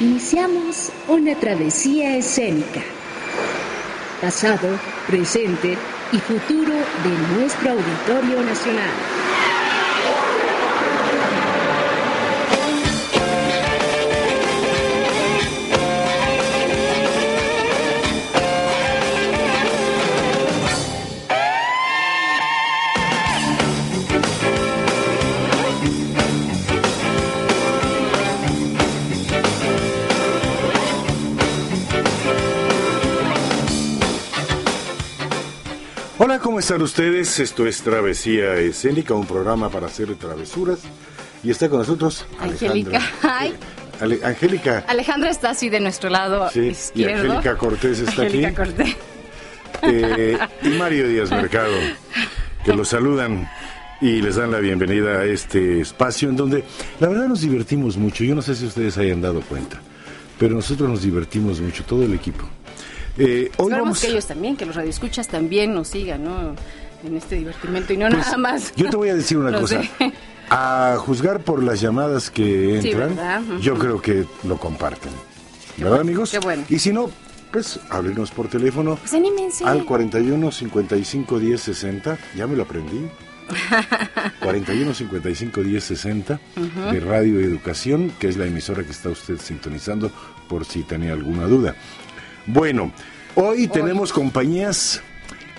iniciamos una travesía escénica. Pasado, presente y futuro de nuestro Auditorio Nacional. Están ustedes? Esto es Travesía Escénica, un programa para hacer travesuras. Y está con nosotros Angélica. Alejandra. Ay. Ale- Angélica. Alejandra está así de nuestro lado Sí, y izquierdo. Angélica Cortés está Angélica aquí. Cortés. eh, y Mario Díaz Mercado, que los saludan y les dan la bienvenida a este espacio en donde la verdad nos divertimos mucho. Yo no sé si ustedes hayan dado cuenta, pero nosotros nos divertimos mucho, todo el equipo. Eh, hoy Esperamos vamos que ellos también, que los radioescuchas también nos sigan, ¿no? En este divertimento y no Pues, nada más. Yo te voy a decir una No cosa. sé. A juzgar por las llamadas que Sí, entran. Ujú. yo creo que lo comparten. ¿Verdad, amigos? qué bueno. Y si no, pues háblenos por teléfono Pues anímense. al 41 55 10 60. Ya me lo aprendí. 41 55 10 60 de Radio Educación, que es la emisora que está usted sintonizando por si tenía alguna duda. Bueno, hoy tenemos compañías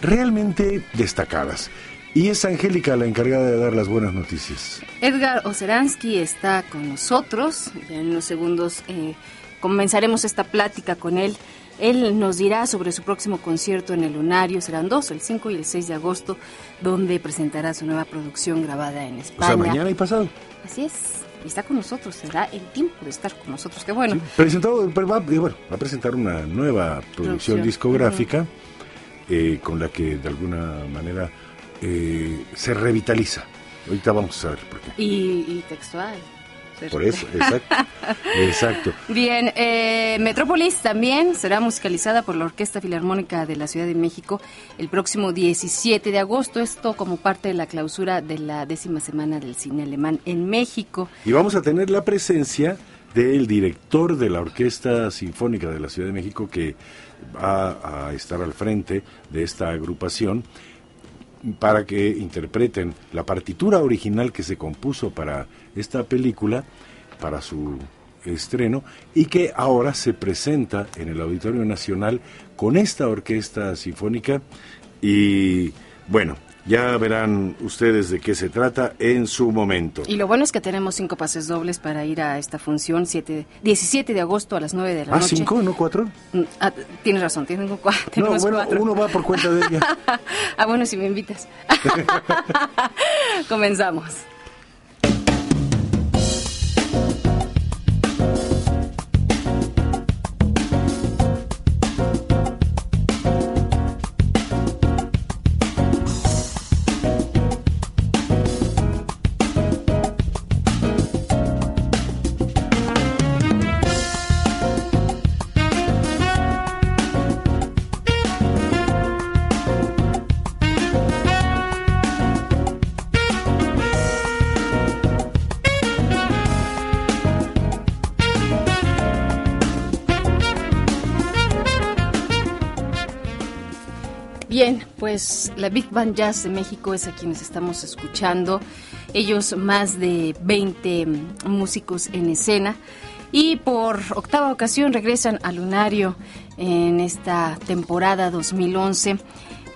realmente destacadas. Y es Angélica la encargada de dar las buenas noticias. Edgar Oceransky está con nosotros. En unos segundos eh, comenzaremos esta plática con él. Él nos dirá sobre su próximo concierto en el Lunario. Serán dos, el 5 y el 6 de agosto, donde presentará su nueva producción grabada en O España. sea, mañana y pasado. Así es. Y está con nosotros. Se da el tiempo de estar con nosotros. Qué bueno. Presentado, pero va, eh, bueno, va a presentar una nueva producción Producción. discográfica eh, con la que de alguna manera eh, se revitaliza. Ahorita vamos a saber por qué. Y, y textual. Por eso, exacto. exacto. Bien, eh, Metrópolis también será musicalizada por la Orquesta Filarmónica de la Ciudad de México el próximo 17 de agosto. Esto como parte de la clausura de la décima semana del cine alemán en México. Y vamos a tener la presencia del director de la Orquesta Sinfónica de la Ciudad de México que va a estar al frente de esta agrupación para que interpreten la partitura original que se compuso para esta película, para su estreno, y que ahora se presenta en el Auditorio Nacional con esta orquesta sinfónica. Y bueno, ya verán ustedes de qué se trata en su momento. Y lo bueno es que tenemos cinco pases dobles para ir a esta función 7, 17 de agosto a las 9 de la Ah, noche. cinco, no cuatro. Mm, ah, tienes razón, tengo cua- No, tenemos bueno, cuatro. uno va por cuenta de ella. ah, bueno, si me invitas. Comenzamos. Pues la Big Band Jazz de México es a quienes estamos escuchando. Ellos más de 20 músicos en escena. Y por octava ocasión regresan al Lunario en esta temporada 2011.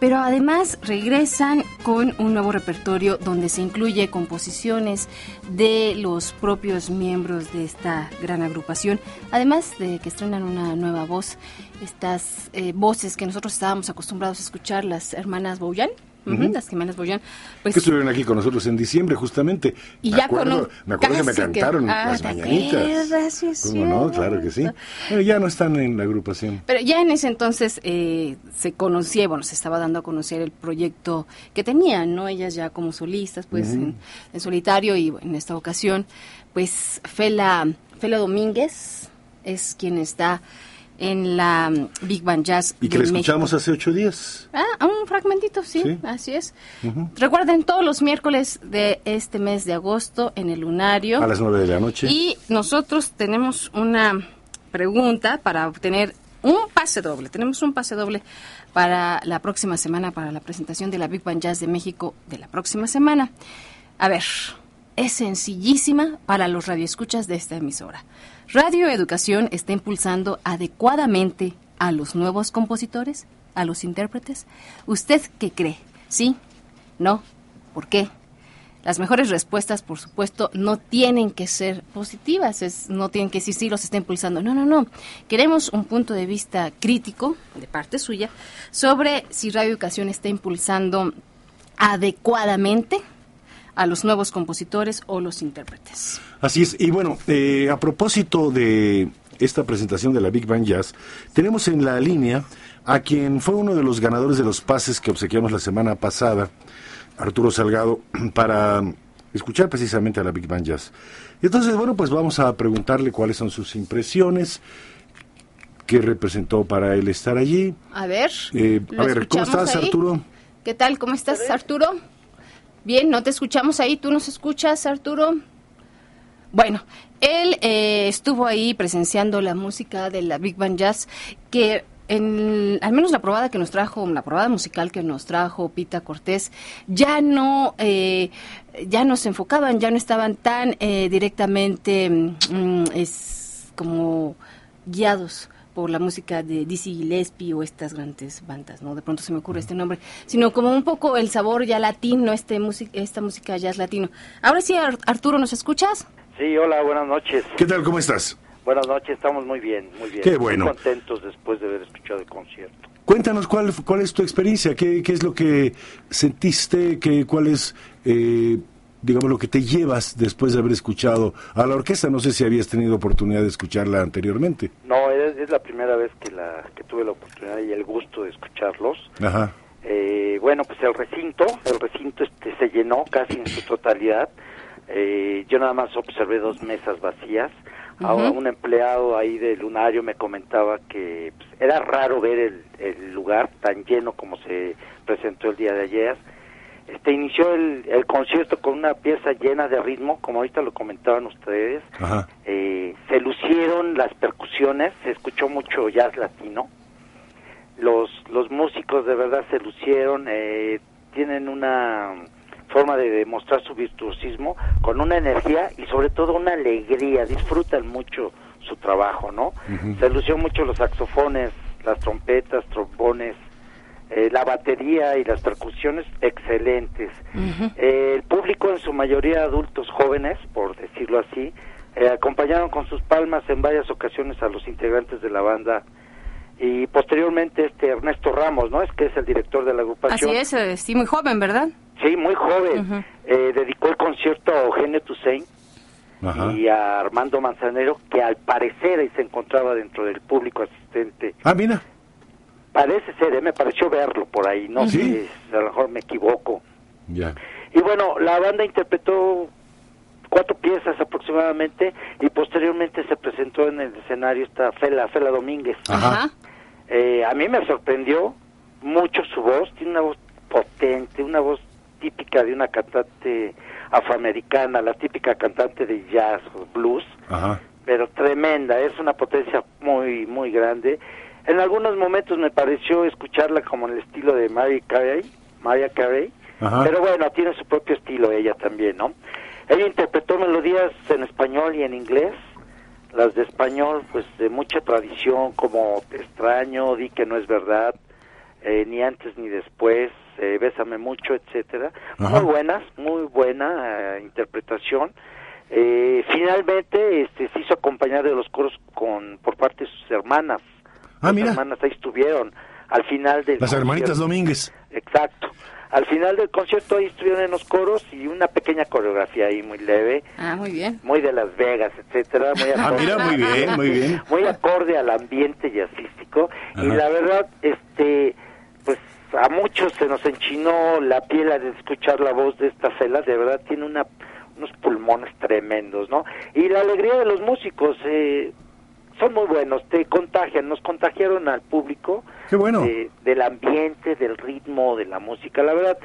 Pero además regresan con un nuevo repertorio donde se incluye composiciones de los propios miembros de esta gran agrupación, además de que estrenan una nueva voz, estas eh, voces que nosotros estábamos acostumbrados a escuchar, las hermanas Bouyan, ujú, las Bouyan, pues que estuvieron aquí con nosotros en diciembre, justamente. Y me ya acuerdo, con- me acuerdo que me casi que- cantaron Ah, las ¿te mañanitas. acuerdas? Sí, es ¿Cómo no? Claro que sí. Pero ya no están en la agrupación. Pero ya en ese entonces eh, se conocía, bueno, se estaba dando a conocer el proyecto que tenían, ¿no? Ellas ya como solistas, pues en, en solitario y en esta ocasión, pues Fela, Fela Domínguez es quien está en la mm, Big Band Jazz. Y que la escuchamos México. hace ocho días. Ah, un fragmentito, sí, Sí. así es. Recuerden todos los miércoles de este mes de agosto en el Lunario. A las nueve de la noche. Y nosotros tenemos una pregunta para obtener un pase doble. Tenemos un pase doble para la próxima semana, para la presentación de la Big Band Jazz de México de la próxima semana. A ver, es sencillísima para los radioescuchas de esta emisora. Radio Educación está impulsando adecuadamente a los nuevos compositores, a los intérpretes. ¿Usted qué cree? ¿Sí? ¿No? ¿Por qué? Las mejores respuestas, por supuesto, no tienen que ser positivas, no tienen que decir sí, los está impulsando. No, no, no. Queremos un punto de vista crítico, de parte suya, sobre si Radio Educación está impulsando adecuadamente a los nuevos compositores o los intérpretes. Así es. Y bueno, eh, a propósito de esta presentación de la Big Band Jazz, tenemos en la línea a quien fue uno de los ganadores de los pases que obsequiamos la semana pasada, Arturo Salgado, para escuchar precisamente a la Big Band Jazz. Entonces, bueno, pues vamos a preguntarle cuáles son sus impresiones, qué representó para él estar allí. A ver, eh, a ver, ¿cómo estás, Arturo? ¿Qué tal? ¿Cómo estás, Arturo? Bien, no te escuchamos ahí. ¿Tú nos escuchas, Arturo? Bueno, él eh, estuvo ahí presenciando la música de la Big Band Jazz, que en, al menos la probada que nos trajo, la probada musical que nos trajo Pita Cortés, ya no, eh, ya no se enfocaban, ya no estaban tan eh, directamente mm, es como guiados por la música de Dizzy Gillespie o estas grandes bandas, ¿no? De pronto se me ocurre este nombre, sino como un poco el sabor ya latino, este esta música jazz latino. Ahora sí, Arturo, ¿nos escuchas? Sí, hola, buenas noches. ¿Qué tal? ¿Cómo estás? Buenas noches, estamos muy bien, muy bien. Qué bueno. Muy contentos después de haber escuchado el concierto. Cuéntanos cuál, cuál es tu experiencia, qué, qué es lo que sentiste, qué, cuál es, eh, digamos, lo que te llevas después de haber escuchado a la orquesta. No sé si habías tenido oportunidad de escucharla anteriormente. No, es, es la primera vez que, la, que tuve la oportunidad y el gusto de escucharlos. Ajá. Eh, bueno, pues el recinto, el recinto este se llenó casi en su totalidad. Eh, yo nada más observé dos mesas vacías. Ahora un empleado ahí de Lunario me comentaba que pues, era raro ver el, el, lugar tan lleno como se presentó el día de ayer. Este inició el, el, concierto con una pieza llena de ritmo, como ahorita lo comentaban ustedes. Eh, se lucieron las percusiones, se escuchó mucho jazz latino. Los los músicos de verdad se lucieron, eh, tienen una forma de demostrar su virtuosismo con una energía y sobre todo una alegría, disfrutan mucho su trabajo, ¿no? Uh -huh. Se lució mucho los saxofones, las trompetas, trombones, eh, la batería y las percusiones excelentes. Uh -huh. eh, el público en su mayoría adultos jóvenes, por decirlo así, eh, acompañaron con sus palmas en varias ocasiones a los integrantes de la banda y posteriormente este Ernesto Ramos, ¿no? Es que es el director de la agrupación. Así es, eh, sí, muy joven, ¿verdad? Sí, muy joven. Uh -huh. eh, dedicó el concierto a Eugenio Toussaint Ajá. y a Armando Manzanero, que al parecer se encontraba dentro del público asistente. Ah, mira. Parece ser, ¿eh? me pareció verlo por ahí, no ¿Sí? sé, a lo mejor me equivoco. Ya. Y bueno, la banda interpretó cuatro piezas aproximadamente y posteriormente se presentó en el escenario esta Fela, Fela Domínguez. Ajá. Eh, a mí me sorprendió mucho su voz, tiene una voz potente, una voz típica de una cantante afroamericana, la típica cantante de jazz o blues, Ajá. pero tremenda, es una potencia muy, muy grande. En algunos momentos me pareció escucharla como en el estilo de Mariah Carey, Mariah Carey, Ajá. pero bueno, tiene su propio estilo ella también, ¿no? Ella interpretó melodías en español y en inglés, las de español, pues de mucha tradición, como Te extraño, Di que no es verdad, eh, ni antes ni después, eh, Bésame mucho, etcétera. Muy buenas, muy buena eh, interpretación. Eh, finalmente este, se hizo acompañar de los coros con por parte de sus hermanas. Ah, Las mira. hermanas ahí estuvieron al final del Las hermanitas. Domínguez. Exacto. Al final del concierto ahí estuvieron en los coros y una pequeña coreografía ahí muy leve, Ah, muy bien. muy de Las Vegas, etcétera, muy Ah, mira, muy bien, muy bien. muy acorde al ambiente jazzístico y Ajá. la verdad, este, pues a muchos se nos enchinó la piel al escuchar la voz de esta Fela, de verdad tiene una unos pulmones tremendos, ¿no? Y la alegría de los músicos, eh, son muy buenos, te contagian, nos contagiaron al público Qué bueno. de- del ambiente, del ritmo, de la música. La verdad,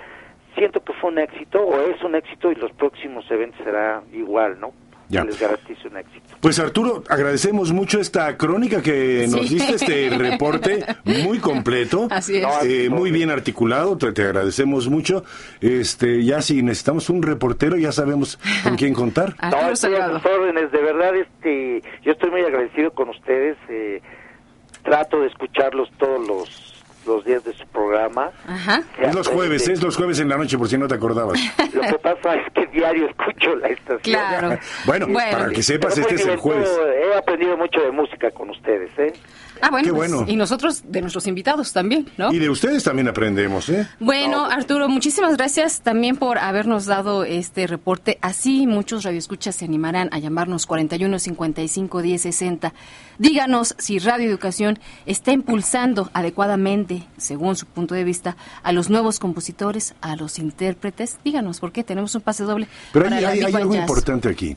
siento que fue un éxito o es un éxito y los próximos eventos será igual, ¿no? Ya. Les garantizo un éxito. Pues Arturo, agradecemos mucho esta crónica que nos diste, este reporte muy completo, Así es. eh, muy bien articulado, te, te agradecemos mucho. Este, ya si necesitamos un reportero, ya sabemos con quién contar. Arturo no, estoy a sus órdenes, de verdad, este, yo estoy muy agradecido con ustedes. eh, trato de escucharlos todos los, los días de su programa. Ajá. Es los jueves, es los jueves en la noche, por si no te acordabas. Lo que pasa es que diario escucho la estación. Claro. Bueno, Bueno. para que sepas, Pero este es el jueves. He aprendido mucho de música con ustedes, ¿eh? Ah, bueno, Qué pues, bueno. y nosotros de nuestros invitados también, ¿no? Y de ustedes también aprendemos, ¿eh? Bueno, Arturo, muchísimas gracias también por habernos dado este reporte. Así muchos radioescuchas se animarán a llamarnos 41 55 10 60. Díganos si Radio Educación está impulsando adecuadamente, según su punto de vista, a los nuevos compositores, a los intérpretes. Díganos, porque tenemos un pase doble. Pero para hay, la hay- Big hay Band algo Jazz. importante aquí.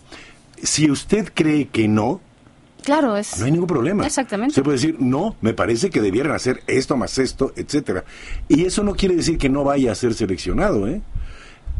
Si usted cree que no, Claro, es. no hay ningún problema. Exactamente. Se puede decir, no, me parece que debieran hacer esto más esto, etcétera. Y eso no quiere decir que no vaya a ser seleccionado, ¿eh?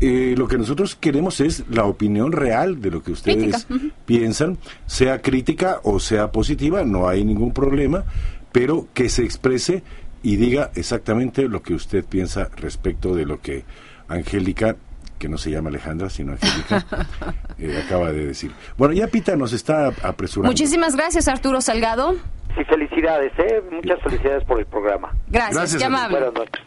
Eh, lo que nosotros queremos es la opinión real de lo que ustedes piensan, sea crítica o sea positiva, no hay ningún problema, pero que se exprese y diga exactamente lo que usted piensa respecto de lo que Angélica, que no se llama Alejandra, sino Angélica, eh, acaba de decir. Bueno, ya Pita nos está apresurando. Muchísimas gracias, Arturo Salgado. Sí, felicidades, ¿eh? Muchas felicidades por el programa. Gracias, Gracias, qué Arturo. amable. Buenas noches.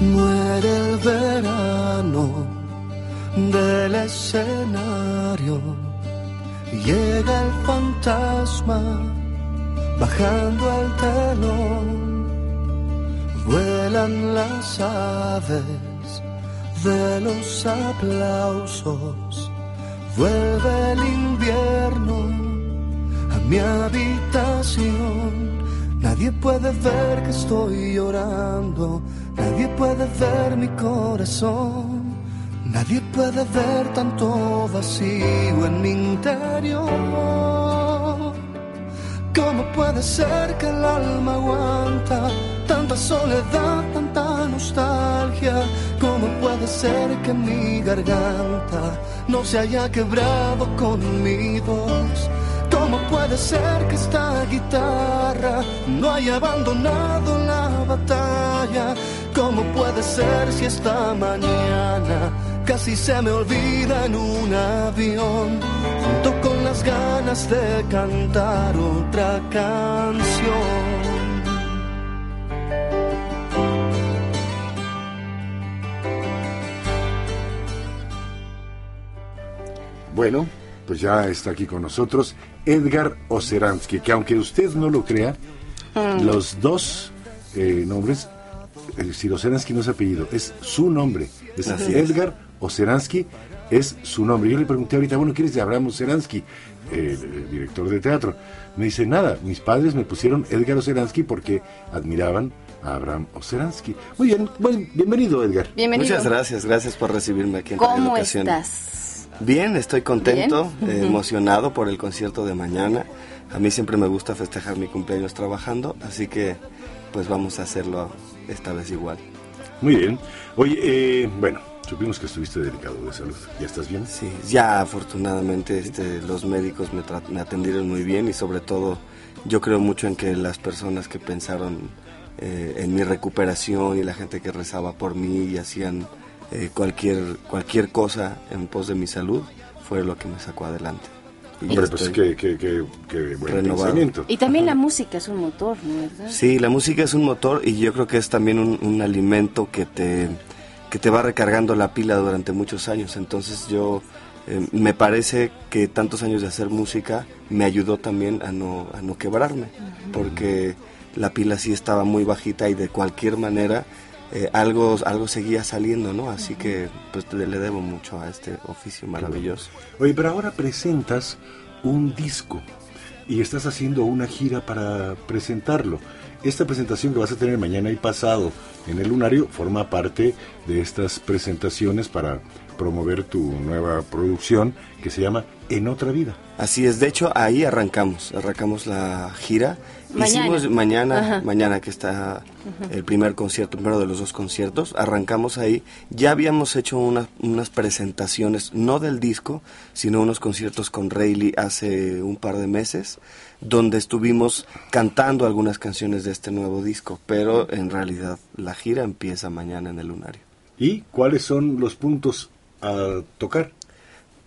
Muere el verano del escenario. Llega el fantasma bajando al telón. Vuelan las aves de los aplausos. Vuelve el invierno a mi habitación. Nadie puede ver que estoy llorando, nadie puede ver mi corazón, nadie puede ver tanto vacío en mi interior. ¿Cómo puede ser que el alma aguanta tanta soledad, tanta nostalgia? ¿Cómo puede ser que mi garganta no se haya quebrado con mi voz? ¿Cómo puede ser que esta guitarra no haya abandonado la batalla? ¿Cómo puede ser si esta mañana casi se me olvida en un avión, junto con las ganas de cantar otra canción? Bueno, pues ya está aquí con nosotros Edgar Oceransky, que aunque usted no lo crea, los dos eh, nombres, eh, si Oceransky no es apellido, es su nombre. Es Así es. Edgar Oceransky es su nombre. Yo le pregunté ahorita, bueno, ¿quién es de Abraham Oceransky? Eh, el director de teatro. Me dice, nada, mis padres me pusieron Edgar Oceransky porque admiraban a Abraham Oceransky. Muy bien, bueno, bienvenido Edgar. Bienvenido. Muchas gracias, gracias por recibirme aquí en ¿Cómo estás? Bien, estoy contento, Bien. eh, emocionado por el concierto de mañana. A mí siempre me gusta festejar mi cumpleaños trabajando, así que pues vamos a hacerlo esta vez igual. Muy bien. Oye, eh, bueno, supimos que estuviste delicado de salud. ¿Ya estás bien? Sí, ya afortunadamente este, los médicos me, me atendieron muy bien y sobre todo yo creo mucho en que las personas que pensaron eh, en mi recuperación y la gente que rezaba por mí y hacían eh, cualquier, cualquier cosa en pos de mi salud fue lo que me sacó adelante. Y Hombre, pues qué, qué, qué, qué buen renovado. pensamiento. Y también la música es un motor, ¿no verdad? Sí, la música es un motor y yo creo que es también un, un alimento que te, que te va recargando la pila durante muchos años. Entonces yo eh, me parece que tantos años de hacer música me ayudó también a no, a no quebrarme, porque la pila sí estaba muy bajita y de cualquier manera eh, algo, algo seguía saliendo, ¿no? Así que pues le le debo mucho a este oficio maravilloso. Oye, pero ahora presentas un disco y estás haciendo una gira para presentarlo. Esta presentación que vas a tener mañana y pasado en el Lunario forma parte de estas presentaciones para promover tu nueva producción que se llama En otra vida. Así es, de hecho ahí arrancamos, arrancamos la gira. Mañana. Hicimos mañana, Ajá. mañana que está el primer concierto, primero de los dos conciertos, arrancamos ahí. Ya habíamos hecho una- unas presentaciones, no del disco, sino unos conciertos con Rayleigh hace un par de meses, donde estuvimos cantando algunas canciones de este nuevo disco, pero en realidad la gira empieza mañana en el Lunario. ¿Y cuáles son los puntos a tocar?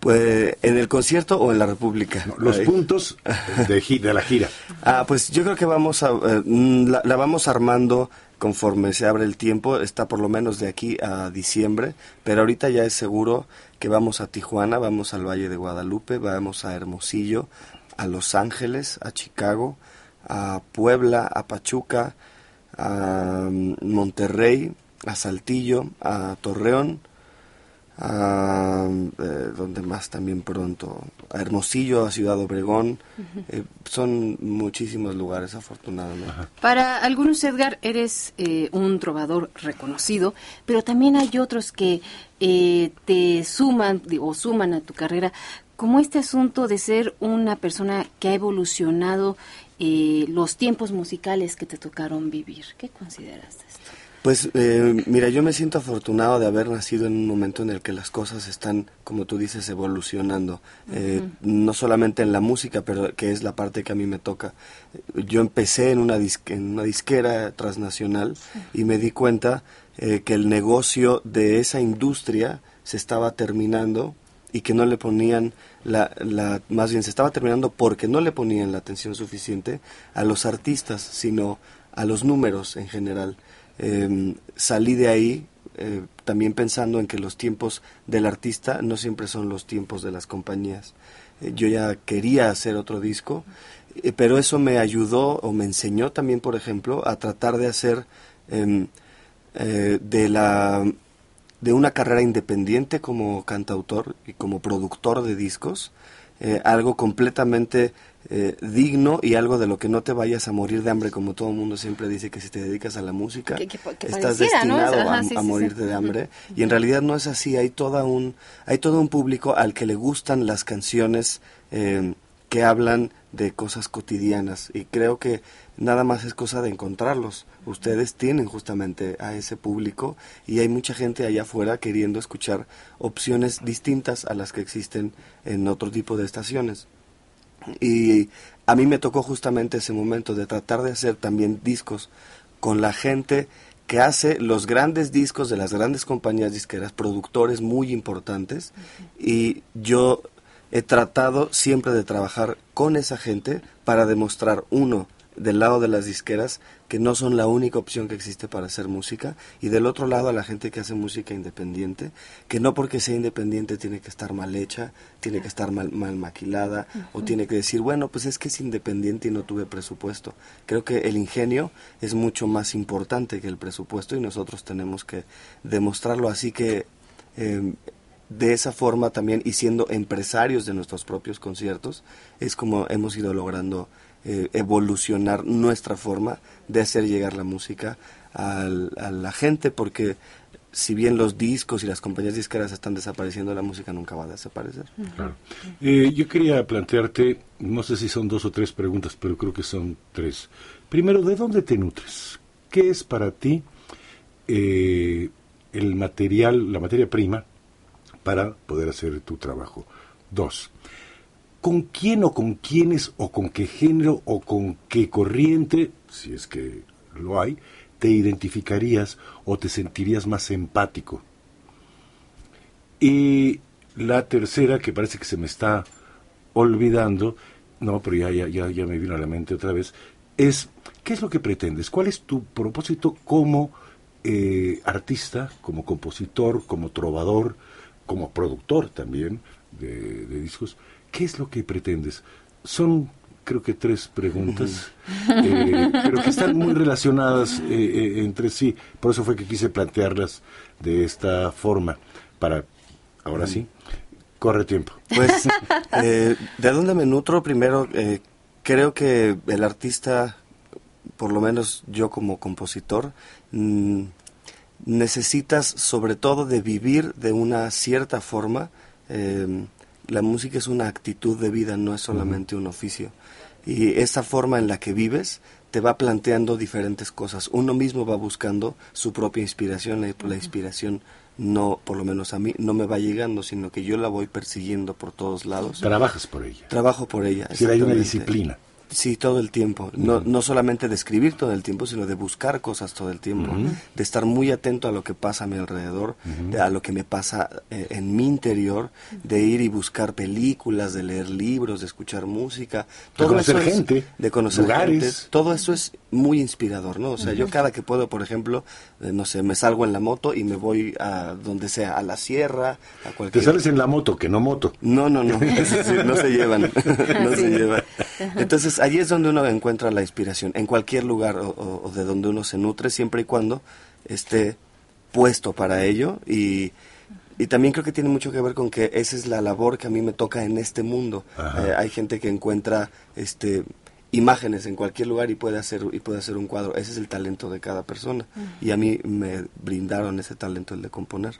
Pues en el concierto o en la República. No, los Ahí. puntos de la gira. Ah, pues yo creo que vamos a, eh, mm, la, la vamos armando conforme se abre el tiempo, está por lo menos de aquí a diciembre, pero ahorita ya es seguro que vamos a Tijuana, vamos al Valle de Guadalupe, vamos a Hermosillo, a Los Ángeles, a Chicago, a Puebla, a Pachuca, a Monterrey, a Saltillo, a Torreón, a eh, donde más también pronto, a Hermosillo, a Ciudad Obregón, eh, son muchísimos lugares afortunadamente. Para algunos, Edgar, eres eh, un trovador reconocido, pero también hay otros que eh, te suman o suman a tu carrera, como este asunto de ser una persona que ha evolucionado eh, los tiempos musicales que te tocaron vivir. ¿Qué consideras de esto? Pues eh, mira, yo me siento afortunado de haber nacido en un momento en el que las cosas están, como tú dices, evolucionando. Eh, no solamente en la música, pero que es la parte que a mí me toca. Yo empecé en una, disque- en una disquera transnacional y me di cuenta eh, que el negocio de esa industria se estaba terminando y que no le ponían la, la más bien se estaba terminando porque no le ponían la atención suficiente a los artistas sino a los números en general. Eh, salí de ahí eh, también pensando en que los tiempos del artista no siempre son los tiempos de las compañías. Eh, yo ya quería hacer otro disco eh, pero eso me ayudó o me enseñó también por ejemplo a tratar de hacer em, de la de una carrera independiente como cantautor y como productor de discos, eh, algo completamente eh, digno y algo de lo que no te vayas a morir de hambre, como todo el mundo siempre dice que si te dedicas a la música Que- que- que estás destinado Ajá, a, sí, a sí, sí. morirte de hambre y en realidad no es así. Hay toda un hay todo un público al que le gustan las canciones eh, que hablan de cosas cotidianas y creo que nada más es cosa de encontrarlos. Ustedes tienen justamente a ese público y hay mucha gente allá afuera queriendo escuchar opciones distintas a las que existen en otro tipo de estaciones. Y a mí me tocó justamente ese momento de tratar de hacer también discos con la gente que hace los grandes discos de las grandes compañías disqueras, productores muy importantes, y yo he tratado siempre de trabajar con esa gente para demostrar, uno, del lado de las disqueras, que no son la única opción que existe para hacer música, y del otro lado a la gente que hace música independiente, que no porque sea independiente tiene que estar mal hecha, tiene que estar mal, mal maquilada, o tiene que decir, bueno, pues es que es independiente y no tuve presupuesto. Creo que el ingenio es mucho más importante que el presupuesto y nosotros tenemos que demostrarlo así que... eh, de esa forma también y siendo empresarios de nuestros propios conciertos es como hemos ido logrando eh, evolucionar nuestra forma de hacer llegar la música al- a la gente porque si bien los discos y las compañías disqueras están desapareciendo la música nunca va a desaparecer Claro. Eh, yo quería plantearte, no sé si son dos o tres preguntas, pero creo que son tres. Primero, ¿de dónde te nutres? ¿Qué es para ti eh, el material, la materia prima para poder hacer tu trabajo? Dos, ¿con quién o con quiénes o con qué género o con qué corriente, si es que lo hay, te identificarías o te sentirías más empático? Y la tercera, que parece que se me está olvidando, no, pero ya, ya, ya, me vino a la mente otra vez, es, ¿qué es lo que pretendes? ¿Cuál es tu propósito como eh, artista, como compositor, como trovador, como productor también de, de discos? ¿Qué es lo que pretendes? Son, creo que tres preguntas, eh, pero que están muy relacionadas eh, eh, entre sí. Por eso fue que quise plantearlas de esta forma, para, ahora sí, corre tiempo. Pues, eh, ¿de dónde me nutro? Primero, eh, creo que el artista, por lo menos yo como compositor, mm, necesitas sobre todo de vivir de una cierta forma. Eh, la música es una actitud de vida, no es solamente un oficio. Y esa forma en la que vives te va planteando diferentes cosas. Uno mismo va buscando su propia inspiración, la, la inspiración no, por lo menos a mí, no me va llegando, sino que yo la voy persiguiendo por todos lados. Trabajas por ella. Trabajo por ella. Si hay una disciplina. Sí, todo el tiempo. No, no solamente de escribir todo el tiempo, sino de buscar cosas todo el tiempo. De estar muy atento a lo que pasa a mi alrededor, de, a lo que me pasa eh, en mi interior, de ir y buscar películas, de leer libros, de escuchar música. Todo de conocer gente. De conocer lugares. Todo eso es muy inspirador, ¿no? O sea, yo cada que puedo, por ejemplo, eh, no sé, me salgo en la moto y me voy a donde sea, a la sierra, a cualquier... Te sales en la moto, que no moto. No, no, no, no se llevan, no se llevan. Entonces, allí es donde uno encuentra la inspiración, en cualquier lugar o, de donde uno se nutre, siempre y cuando esté puesto para ello. Y... Y también creo que tiene mucho que ver con que esa es la labor que a mí me toca en este mundo. Eh, hay gente que encuentra este imágenes en cualquier lugar y puede hacer y puede hacer un cuadro. Ese es el talento de cada persona. Y a mí me brindaron ese talento el de componer.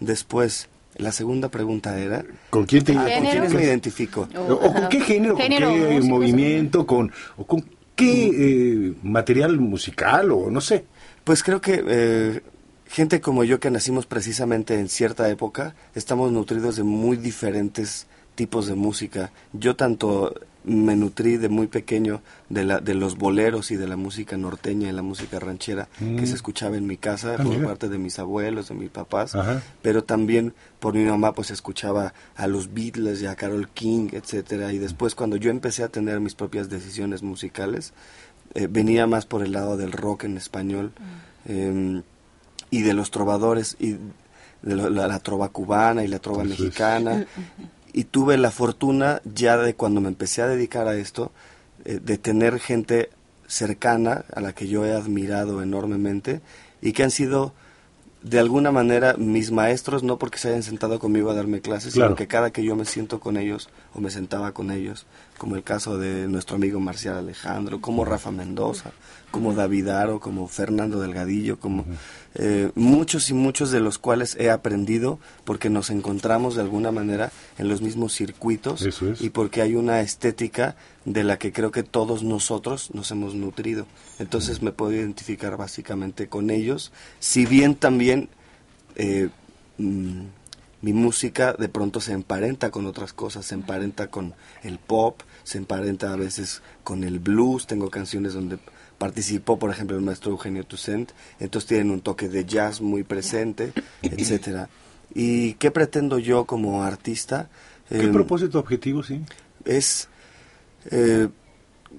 Después la segunda pregunta era con quién te ah, me identifico o, con qué género, con qué movimiento con o con qué eh, material musical o no sé. Pues creo que eh, gente como yo que nacimos precisamente en cierta época estamos nutridos de muy diferentes tipos de música. Yo tanto me nutrí de muy pequeño de, la, de los boleros y de la música norteña y la música ranchera que se mm. escuchaba en mi casa ah, por parte de mis abuelos, de mis papás, pero también por mi mamá pues escuchaba a los Beatles y a Carol King, etcétera. Y después cuando yo empecé a tener mis propias decisiones musicales eh, venía más por el lado del rock en español mm. em, y de los trovadores y de la, trova cubana y la trova mexicana y tuve la fortuna ya de cuando me empecé a dedicar a esto, eh, de tener gente cercana a la que yo he admirado enormemente y que han sido de alguna manera mis maestros, no porque se hayan sentado conmigo a darme clases, sino que cada que yo me siento con ellos o me sentaba con ellos, como el caso de nuestro amigo Marcial Alejandro, como Rafa Mendoza, como David Aro, como Fernando Delgadillo, como eh, muchos y muchos de los cuales he aprendido porque nos encontramos de alguna manera en los mismos circuitos y porque hay una estética de la que creo que todos nosotros nos hemos nutrido. Entonces me puedo identificar básicamente con ellos, si bien también eh, mm, mi música de pronto se emparenta con otras cosas, se emparenta con el pop, se emparenta a veces con el blues, tengo canciones donde participó, por ejemplo, el maestro Eugenio Toussaint, entonces tienen un toque de jazz muy presente, etcétera. ¿Y qué pretendo yo como artista? ¿Qué em, propósito objetivo, sí? Es, eh,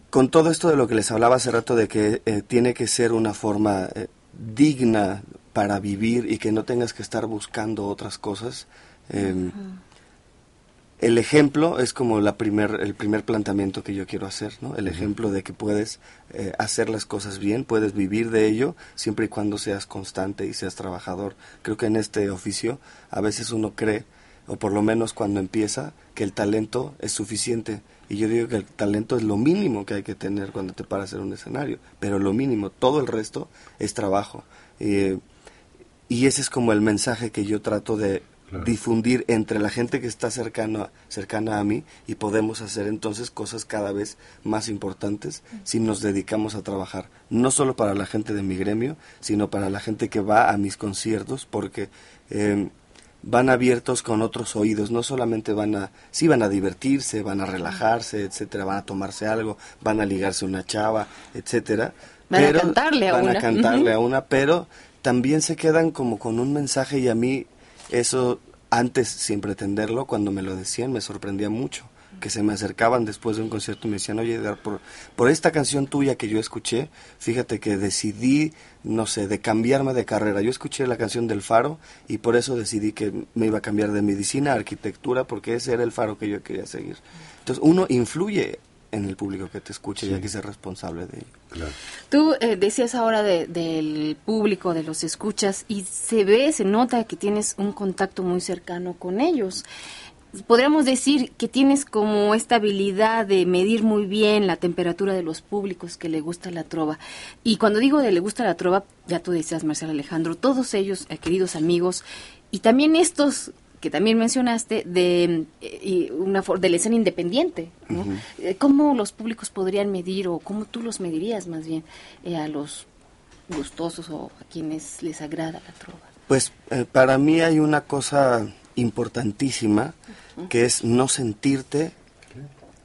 con todo esto de lo que les hablaba hace rato, de que eh, tiene que ser una forma eh, digna para vivir y que no tengas que estar buscando otras cosas. Em, el ejemplo es como la primer, el primer planteamiento que yo quiero hacer, ¿no? El ejemplo de que puedes eh, hacer las cosas bien, puedes vivir de ello, siempre y cuando seas constante y seas trabajador. Creo que en este oficio a veces uno cree, o por lo menos cuando empieza, que el talento es suficiente. Y yo digo que el talento es lo mínimo que hay que tener cuando te paras en un escenario, pero lo mínimo, todo el resto es trabajo. Eh, y ese es como el mensaje que yo trato de difundir entre la gente que está cercana, cercana a mí y podemos hacer entonces cosas cada vez más importantes si nos dedicamos a trabajar, no solo para la gente de mi gremio, sino para la gente que va a mis conciertos, porque em, van abiertos con otros oídos, no solamente van a, sí van a divertirse, van a relajarse, etcétera, van a tomarse algo, van a ligarse una chava, etcétera. Van a cantarle a van una. a cantarle a una, pero también se quedan como con un mensaje y a mí eso antes, sin pretenderlo, cuando me lo decían, me sorprendía mucho. Que se me acercaban después de un concierto y me decían, oye, por, por esta canción tuya que yo escuché, fíjate que decidí, no sé, de cambiarme de carrera. Yo escuché la canción del faro y por eso decidí que me iba a cambiar de medicina a arquitectura, porque ese era el faro que yo quería seguir. Entonces, uno influye en el público que te escucha y hay que ser responsable de ello. Tú eh, decías ahora del público, de los escuchas, y se ve, se nota que tienes un contacto muy cercano con ellos. podríamos decir que tienes como esta habilidad de medir muy bien la temperatura de los públicos que le gusta la trova. Y cuando digo de le gusta la trova, ya tú decías, Marcelo Alejandro, todos ellos, eh, queridos amigos, y también estos que también mencionaste de eh, una de la escena independiente, eh, ¿Cómo los públicos podrían medir o cómo tú los medirías más bien a los gustosos o a quienes les agrada la trova? Pues para mí hay una cosa importantísima, que es no sentirte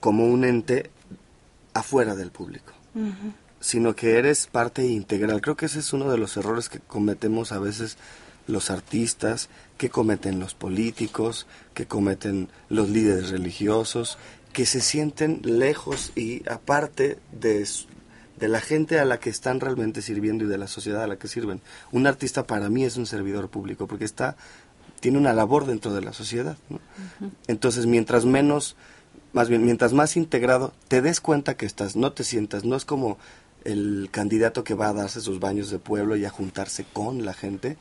como un ente afuera del público, sino que eres parte integral. Creo que ese es uno de los errores que cometemos a veces los artistas, que cometen los políticos, que cometen los líderes religiosos, que se sienten lejos y aparte de, de la gente a la que están realmente sirviendo y de la sociedad a la que sirven. Un artista para mí es un servidor público porque está tiene una labor dentro de la sociedad. Entonces, mientras menos, más bien, mientras más integrado, te des cuenta que estás, no te sientas, no es como el candidato que va a darse sus baños de pueblo y a juntarse con la gente.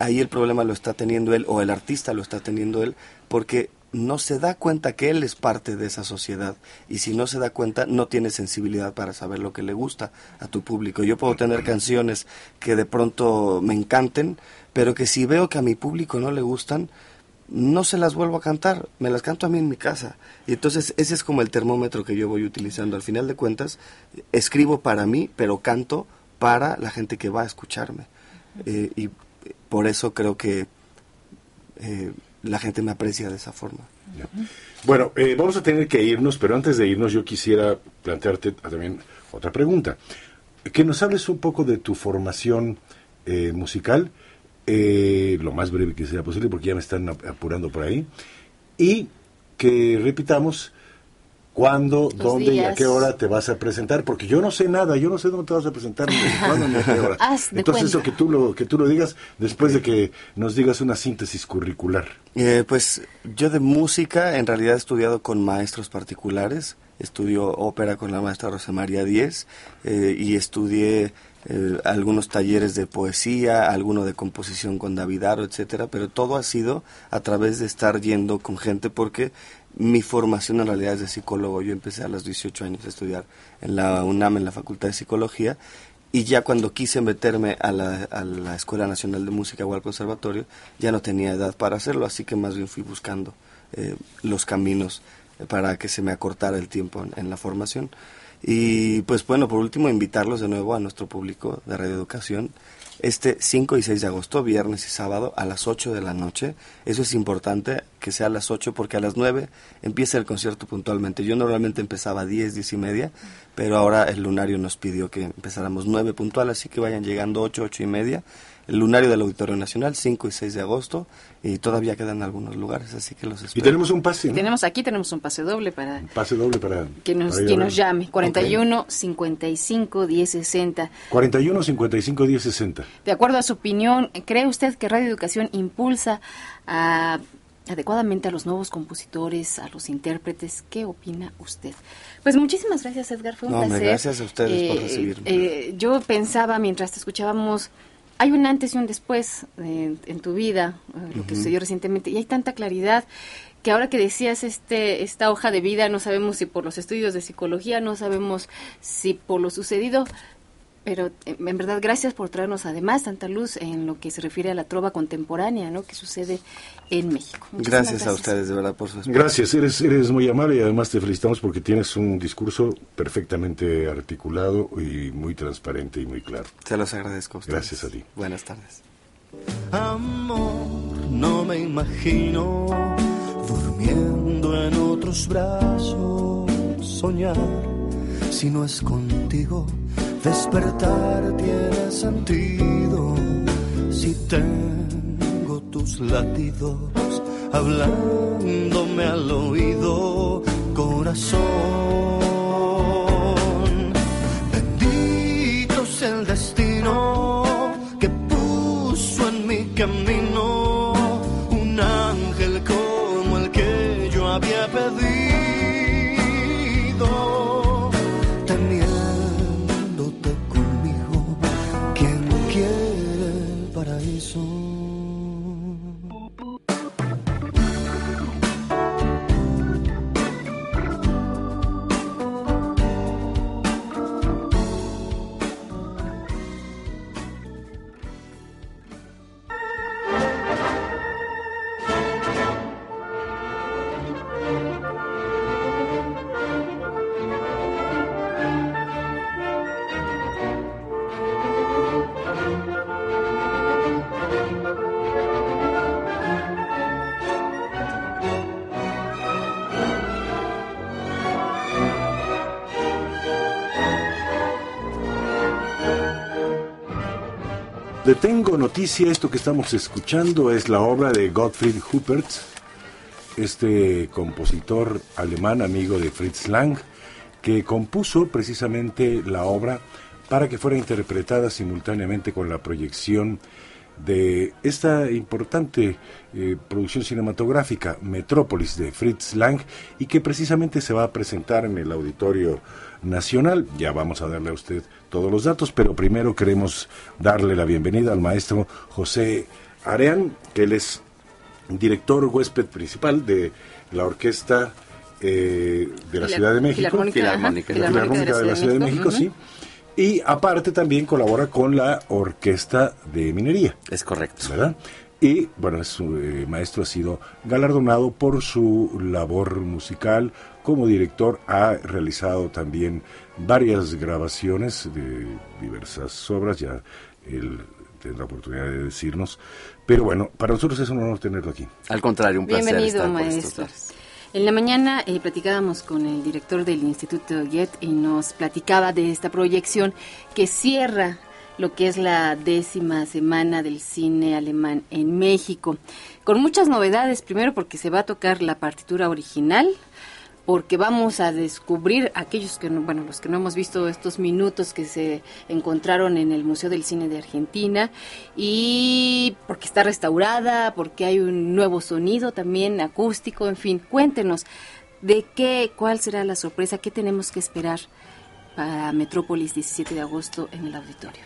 Ahí el problema lo está teniendo él, o el artista lo está teniendo él, porque no se da cuenta que él es parte de esa sociedad y si no se da cuenta no tiene sensibilidad para saber lo que le gusta a tu público. Yo puedo tener canciones que de pronto me encanten, pero que si veo que a mi público no le gustan, no se las vuelvo a cantar, me las canto a mí en mi casa. Y entonces ese es como el termómetro que yo voy utilizando. Al final de cuentas, escribo para mí, pero canto para la gente que va a escucharme. Eh, y por eso creo que eh, la gente me aprecia de esa forma. Bueno, eh, vamos a tener que irnos, pero antes de irnos yo quisiera plantearte también otra pregunta. Que nos hables un poco de tu formación musical eh, lo más breve que sea posible, porque ya me están apurando por ahí, y que repitamos cuándo, dónde y a qué hora te vas a presentar, porque yo no sé nada, yo no sé dónde te vas a presentar, ni cuándo ni a qué hora. Entonces eso que tú lo que tú lo digas después de que nos digas una síntesis curricular. Eh, pues yo de música en realidad he estudiado con maestros particulares, estudio ópera con la maestra Rosa María Díez eh, y estudié eh, algunos talleres de poesía, alguno de composición con David Aro, etcétera, pero todo ha sido a través de estar yendo con gente porque mi formación en realidad es de psicólogo. Yo empecé a los 18 años a estudiar en la UNAM, en la Facultad de Psicología, y ya cuando quise meterme a la, Escuela Nacional de Música o al Conservatorio, ya no tenía edad para hacerlo, así que más bien fui buscando eh, los caminos para que se me acortara el tiempo en la formación. Y pues bueno, por último, invitarlos de nuevo a nuestro público de Radio Educación este 5 y 6 de agosto, viernes y sábado, a las 8 de la noche. Eso es importante que sea a las 8 porque a las 9 empieza el concierto puntualmente. Yo normalmente empezaba a 10, 10 y media, pero ahora el lunario nos pidió que empezáramos 9 puntual, así que vayan llegando 8, 8 y media el lunario del Auditorio Nacional, 5 y 6 de agosto, y todavía quedan algunos lugares, así que los espero. Y tenemos un pase, Tenemos aquí, tenemos un pase doble para... pase doble para... Que nos, que nos llame, 41 55 10 60. 41 55 10 60. De acuerdo a su opinión, ¿cree usted que Radio Educación impulsa adecuadamente a los nuevos compositores, a los intérpretes? ¿Qué opina usted? Pues muchísimas gracias, Edgar. Fue un placer. Gracias a ustedes por eh, recibirme. Eh, yo pensaba mientras te escuchábamos hay un antes y un después en, tu vida, eh, lo que sucedió recientemente, y hay tanta claridad que ahora que decías este esta hoja de vida, no sabemos si por los estudios de psicología, no sabemos si por lo sucedido, pero en verdad gracias por traernos además tanta luz en lo que se refiere a la trova contemporánea, ¿no? Que sucede en México. Gracias, a ustedes de verdad por su Gracias, eres eres muy amable y además te felicitamos porque tienes un discurso perfectamente articulado y muy transparente y muy claro. Te los agradezco. A ustedes. Gracias a ti. Buenas tardes. Amor, no me imagino durmiendo en otros brazos, soñar si no es contigo Despertar tiene sentido si tengo tus latidos hablándome al oído, corazón. Bendito el destino que puso en mi camino un ángel como el que yo había pedido. Tengo noticia, esto que estamos escuchando es la obra de Gottfried Huppert, este compositor alemán amigo de Fritz Lang, que compuso precisamente la obra para que fuera interpretada simultáneamente con la proyección de esta importante eh, producción cinematográfica, Metrópolis, de Fritz Lang, y que precisamente se va a presentar en el Auditorio Nacional. Ya vamos a darle a usted todos los datos, pero primero queremos darle la bienvenida al maestro José Areán, que él es director huésped principal de la orquesta eh, de la Ciudad de México. Filarmónica, de la Ciudad de México, sí. Y aparte también colabora con la Orquesta de Minería. Es correcto. ¿Verdad? Y bueno, su eh, maestro ha sido galardonado por su labor musical como director. Ha realizado también varias grabaciones de diversas obras, ya él tendrá oportunidad de decirnos. Pero bueno, para nosotros es un honor tenerlo aquí. Al contrario, un placer Bienvenido, estar maestro. En la mañana eh, platicábamos con el director del Instituto Jet y nos platicaba de esta proyección que cierra lo que es la décima semana del cine alemán en México, con muchas novedades, primero porque se va a tocar la partitura original, porque vamos a descubrir aquellos que no, bueno, los que no hemos visto estos minutos que se encontraron en el Museo del Cine de Argentina y porque está restaurada, porque hay un nuevo sonido también acústico, en fin, cuéntenos de qué, cuál será la sorpresa, qué tenemos que esperar para Metrópolis 17 de agosto en el auditorio.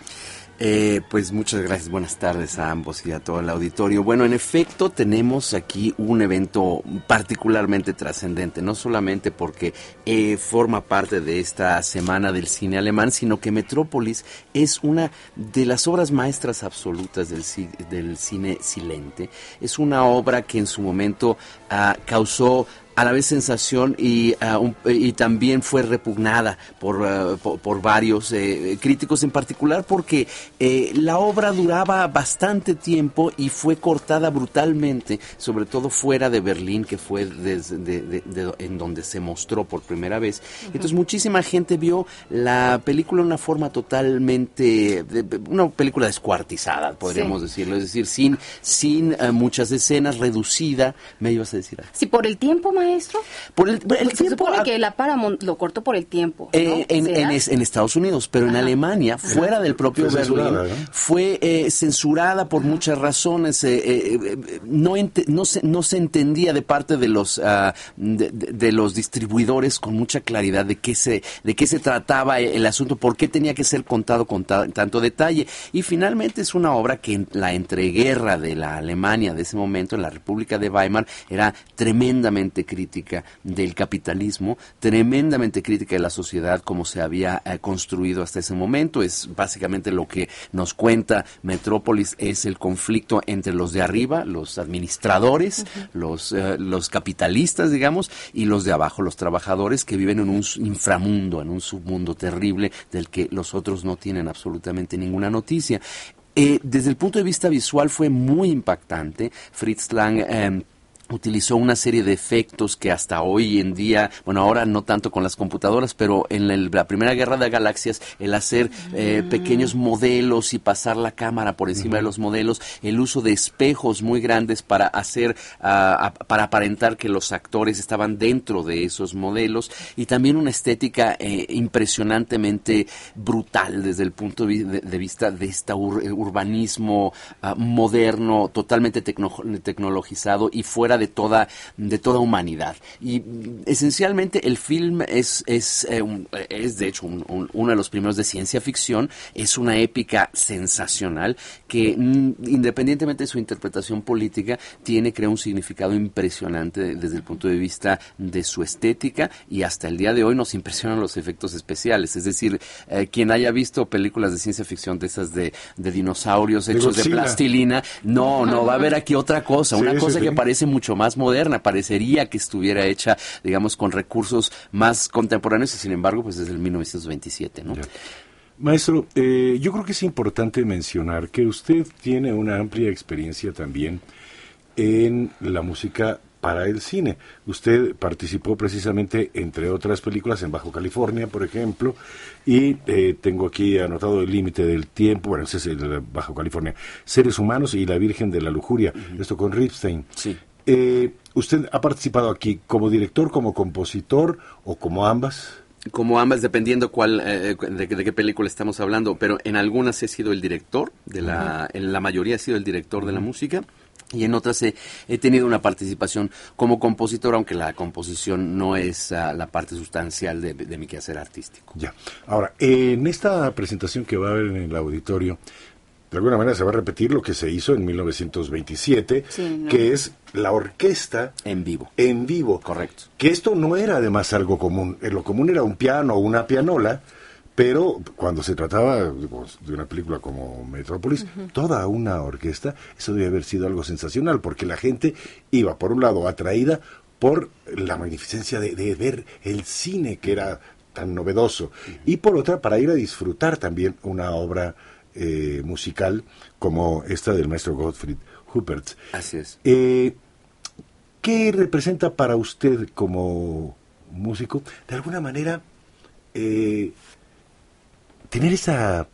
Eh, pues muchas gracias, buenas tardes a ambos y a todo el auditorio. Bueno, en efecto tenemos aquí un evento particularmente trascendente, no solamente porque eh, forma parte de esta semana del cine alemán, sino que Metrópolis es una de las obras maestras absolutas del, del cine silente. Es una obra que en su momento ah, causó a la vez sensación y, uh, y también fue repugnada por, uh, por, por, varios eh, críticos en particular porque eh, la obra duraba bastante tiempo y fue cortada brutalmente, sobre todo fuera de Berlín, que fue desde de, de, de, en donde se mostró por primera vez. Uh -huh. Entonces muchísima gente vio la película de una forma totalmente, una película descuartizada, podríamos sí. decirlo, es decir, sin, sin uh, muchas escenas, reducida. ¿Me ibas a decir? Sí, por el tiempo más maestro? Por el, el se tiempo, supone que la Paramount lo cortó por el tiempo. ¿no? Eh, en, en, en, Estados Unidos, pero en Alemania, Ajá. fuera del propio fue Berlín, censurada, ¿no? fue eh, censurada por Ajá. muchas razones. Eh, eh no, no, se, no se entendía de parte de los, uh, de, de, los distribuidores con mucha claridad de qué se, de qué se trataba el asunto, por qué tenía que ser contado con ta, tanto detalle. Y finalmente es una obra que en la entreguerra de la Alemania de ese momento, en la República de Weimar, era tremendamente crítica del capitalismo, tremendamente crítica de la sociedad como se había eh, construido hasta ese momento. Es básicamente lo que nos cuenta Metrópolis, es el conflicto entre los de arriba, los administradores, uh -huh. los, eh, los capitalistas, digamos, y los de abajo, los trabajadores que viven en un inframundo, en un submundo terrible del que los otros no tienen absolutamente ninguna noticia. Eh, desde el punto de vista visual fue muy impactante. Fritz Lang eh, utilizó una serie de efectos que hasta hoy en día, bueno, ahora no tanto con las computadoras, pero en la primera guerra de galaxias, el hacer eh, mm. pequeños modelos y pasar la cámara por encima mm. de los modelos, el uso de espejos muy grandes para hacer, uh, para aparentar que los actores estaban dentro de esos modelos y también una estética eh, impresionantemente brutal desde el punto de, de vista de este ur, urbanismo uh, moderno, totalmente tecno, tecnologizado y fuera de toda, de toda humanidad. Y esencialmente el film es, es, eh, un, es de hecho un, un, uno de los primeros de ciencia ficción, es una épica sensacional que mm, independientemente de su interpretación política, tiene creo un significado impresionante desde el punto de vista de su estética y hasta el día de hoy nos impresionan los efectos especiales. Es decir, eh, quien haya visto películas de ciencia ficción de esas de, de dinosaurios hechos de, de, plastilina, no, no, va a haber aquí otra cosa, una cosa sí, que sí. parece mucho mucho más moderna, parecería que estuviera hecha, digamos, con recursos más contemporáneos y sin embargo, pues desde el 1927, ¿no? Ya. Maestro, eh, yo creo que es importante mencionar que usted tiene una amplia experiencia también en la música para el cine. Usted participó precisamente, entre otras películas, en Bajo California, por ejemplo, y eh, tengo aquí anotado el límite del tiempo, bueno, ese es el Bajo California, Seres Humanos y La Virgen de la Lujuria, esto con Ripstein. Sí. Eh, ¿Usted ha participado aquí como director, como compositor o como ambas? como ambas, dependiendo cuál, eh, de, qué película estamos hablando, pero en algunas he sido el director, de la, en la mayoría he sido el director de la música. Y en otras he, tenido una participación como compositor, aunque la composición no es ah, la parte sustancial de, de, mi quehacer artístico. Ya. Ahora, en esta presentación que va a haber en el auditorio, de alguna manera se va a repetir lo que se hizo en 1927, que es la orquesta en vivo. En vivo. Correcto. Que esto no era además algo común. Eh, lo común era un piano o una pianola, pero cuando se trataba de una película como Metrópolis, toda una orquesta, eso debe haber sido algo sensacional, porque la gente iba, por un lado, atraída por la magnificencia de, de ver el cine que era tan novedoso, y por otra, para ir a disfrutar también una obra eh, musical como esta del maestro Gottfried Huppert. Así es. Eh, ¿Qué representa para usted como músico, de alguna manera, eh, tener esa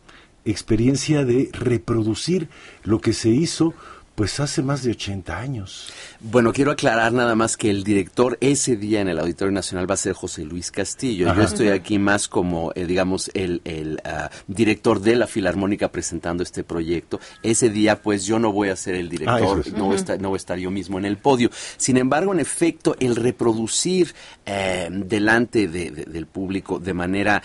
experiencia de reproducir lo que se hizo pues hace más de 80 años. Bueno, quiero aclarar nada más que el director ese día en el Auditorio Nacional va a ser José Luis Castillo. Yo estoy aquí más como, eh, digamos, el, el ah, director de la Filarmónica presentando este proyecto. Ese día, pues yo no voy a ser el director, ah, no, voy a estar, no voy a estar yo mismo en el podio. Sin embargo, en efecto, el reproducir eh, delante del público de manera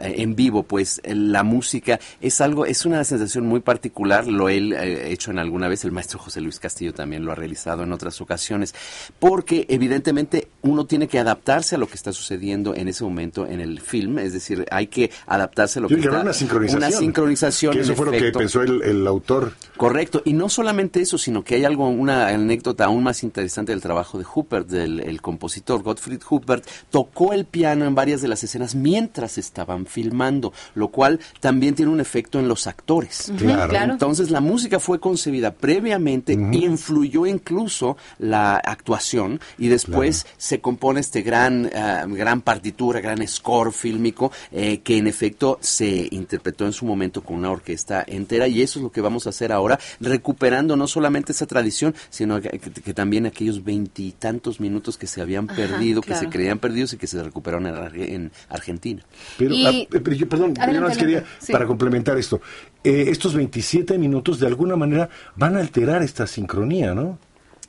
en vivo, pues la música es algo, es una sensación muy particular. Lo he eh, hecho en alguna vez, el maestro José Luis Castillo también lo ha realizado en otras ocasiones, porque evidentemente uno tiene que adaptarse a lo que está sucediendo en ese momento en el film, es decir, hay que adaptarse a lo que, está... Una sincronización. Una sincronización. Que eso fue lo que pensó el, autor. Correcto, y no solamente eso, sino que hay algo, una anécdota aún más interesante del trabajo de Huppert, del el compositor Gottfried Huppert, tocó el piano en varias de las escenas mientras estaban filmando, lo cual también tiene un efecto en los actores. claro. Entonces la música fue concebida previamente, influyó incluso la actuación y después se compone este gran, eh, gran partitura, gran score fílmico eh, que en efecto se interpretó en su momento con una orquesta entera y eso es lo que vamos a hacer ahora, recuperando no solamente esa tradición, sino que, también aquellos veintitantos minutos que se habían perdido, que se creían perdidos y que se recuperaron en, Argentina. Pero, ah, yo, perdón, yo quería, para complementar esto, eh, estos 27 minutos de alguna manera van a alterar esta sincronía, ¿no?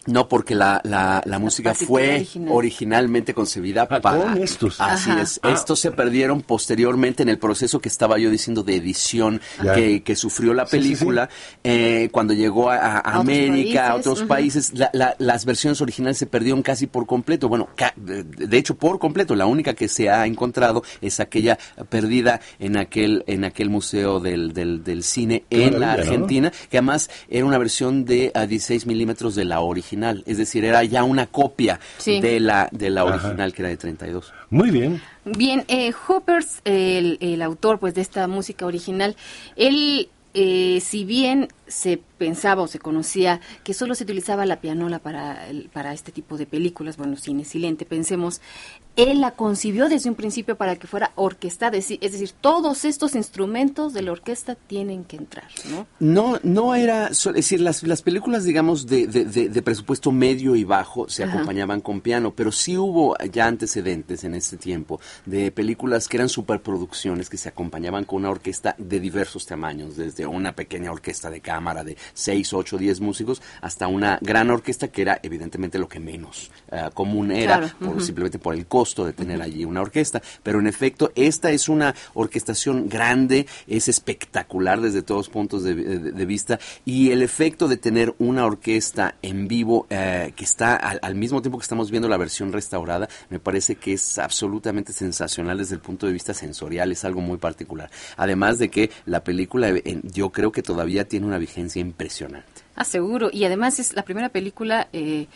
No, porque la, la, la, música fue originalmente concebida ah, para... estos. Así es. Ah. Estos se perdieron posteriormente en el proceso que estaba yo diciendo de edición que, que, sufrió la película. Eh, cuando llegó a, América, a otros países, las versiones originales se perdieron casi por completo. Bueno, de hecho, por completo. La única que se ha encontrado es aquella perdida en aquel, en aquel museo del, del, del cine en la Argentina, que además era una versión de a 16 milímetros de la original es decir, era ya una copia de la de la original que era de 32. Muy bien. Bien, eh, Hoppers, el, el autor pues de esta música original, él eh, si bien se pensaba o se conocía que solo se utilizaba la pianola para, para este tipo de películas, bueno, cine silente, pensemos, él la concibió desde un principio para que fuera orquestada, es decir, todos estos instrumentos de la orquesta tienen que entrar, ¿no? No, no era, es decir, las, las películas, digamos, de, de, presupuesto medio y bajo se acompañaban con piano, pero sí hubo ya antecedentes en este tiempo de películas que eran superproducciones que se acompañaban con una orquesta de diversos tamaños, desde una pequeña orquesta de cámara de 6, 8, 10 músicos, hasta una gran orquesta que era evidentemente lo que menos eh, común era, simplemente por el costo de tener allí una orquesta. Pero en efecto, esta es una orquestación grande, es espectacular desde todos puntos de, vista y el efecto de tener una orquesta en vivo eh, que está al, mismo tiempo que estamos viendo la versión restaurada, me parece que es absolutamente sensacional desde el punto de vista sensorial, es algo muy particular. Además de que la película, yo creo que todavía tiene una vigencia impresionante. Ah, seguro. Y además es la primera película eh,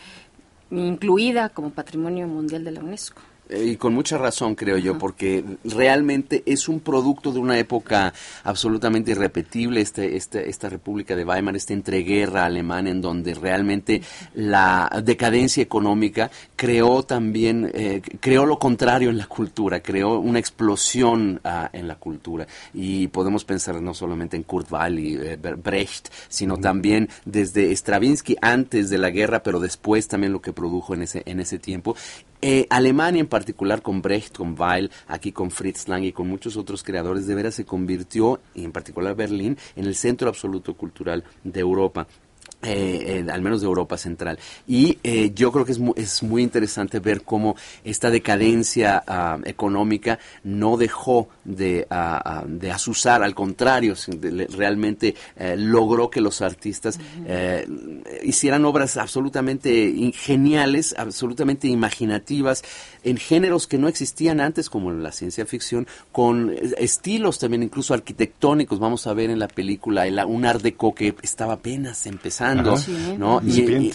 incluida como Patrimonio Mundial de la UNESCO. Y con mucha razón, creo yo, porque realmente es un producto de una época absolutamente irrepetible, este, este, esta República de Weimar, esta entreguerra alemana, en donde realmente la decadencia económica creó también, eh, creó lo contrario en la cultura, creó una explosión ah, en la cultura. Y podemos pensar no solamente en Kurt Weill y eh, Brecht, sino también desde Stravinsky antes de la guerra, pero después también lo que produjo en ese, en ese tiempo. Eh, Alemania en particular con Brecht, con Weil, aquí con Fritz Lang y con muchos otros creadores, de veras se convirtió, y en particular Berlín, en el centro absoluto cultural de Europa. Eh, al menos de Europa Central. Y eh, yo creo que es muy, es muy interesante ver cómo esta decadencia ah, económica no dejó de, ah, de asusar, al contrario, realmente eh, logró que los artistas hicieran obras absolutamente geniales, absolutamente imaginativas, en géneros que no existían antes, como en la ciencia ficción, con estilos también incluso arquitectónicos. Vamos a ver en la película un art deco que estaba apenas empezando ¿no?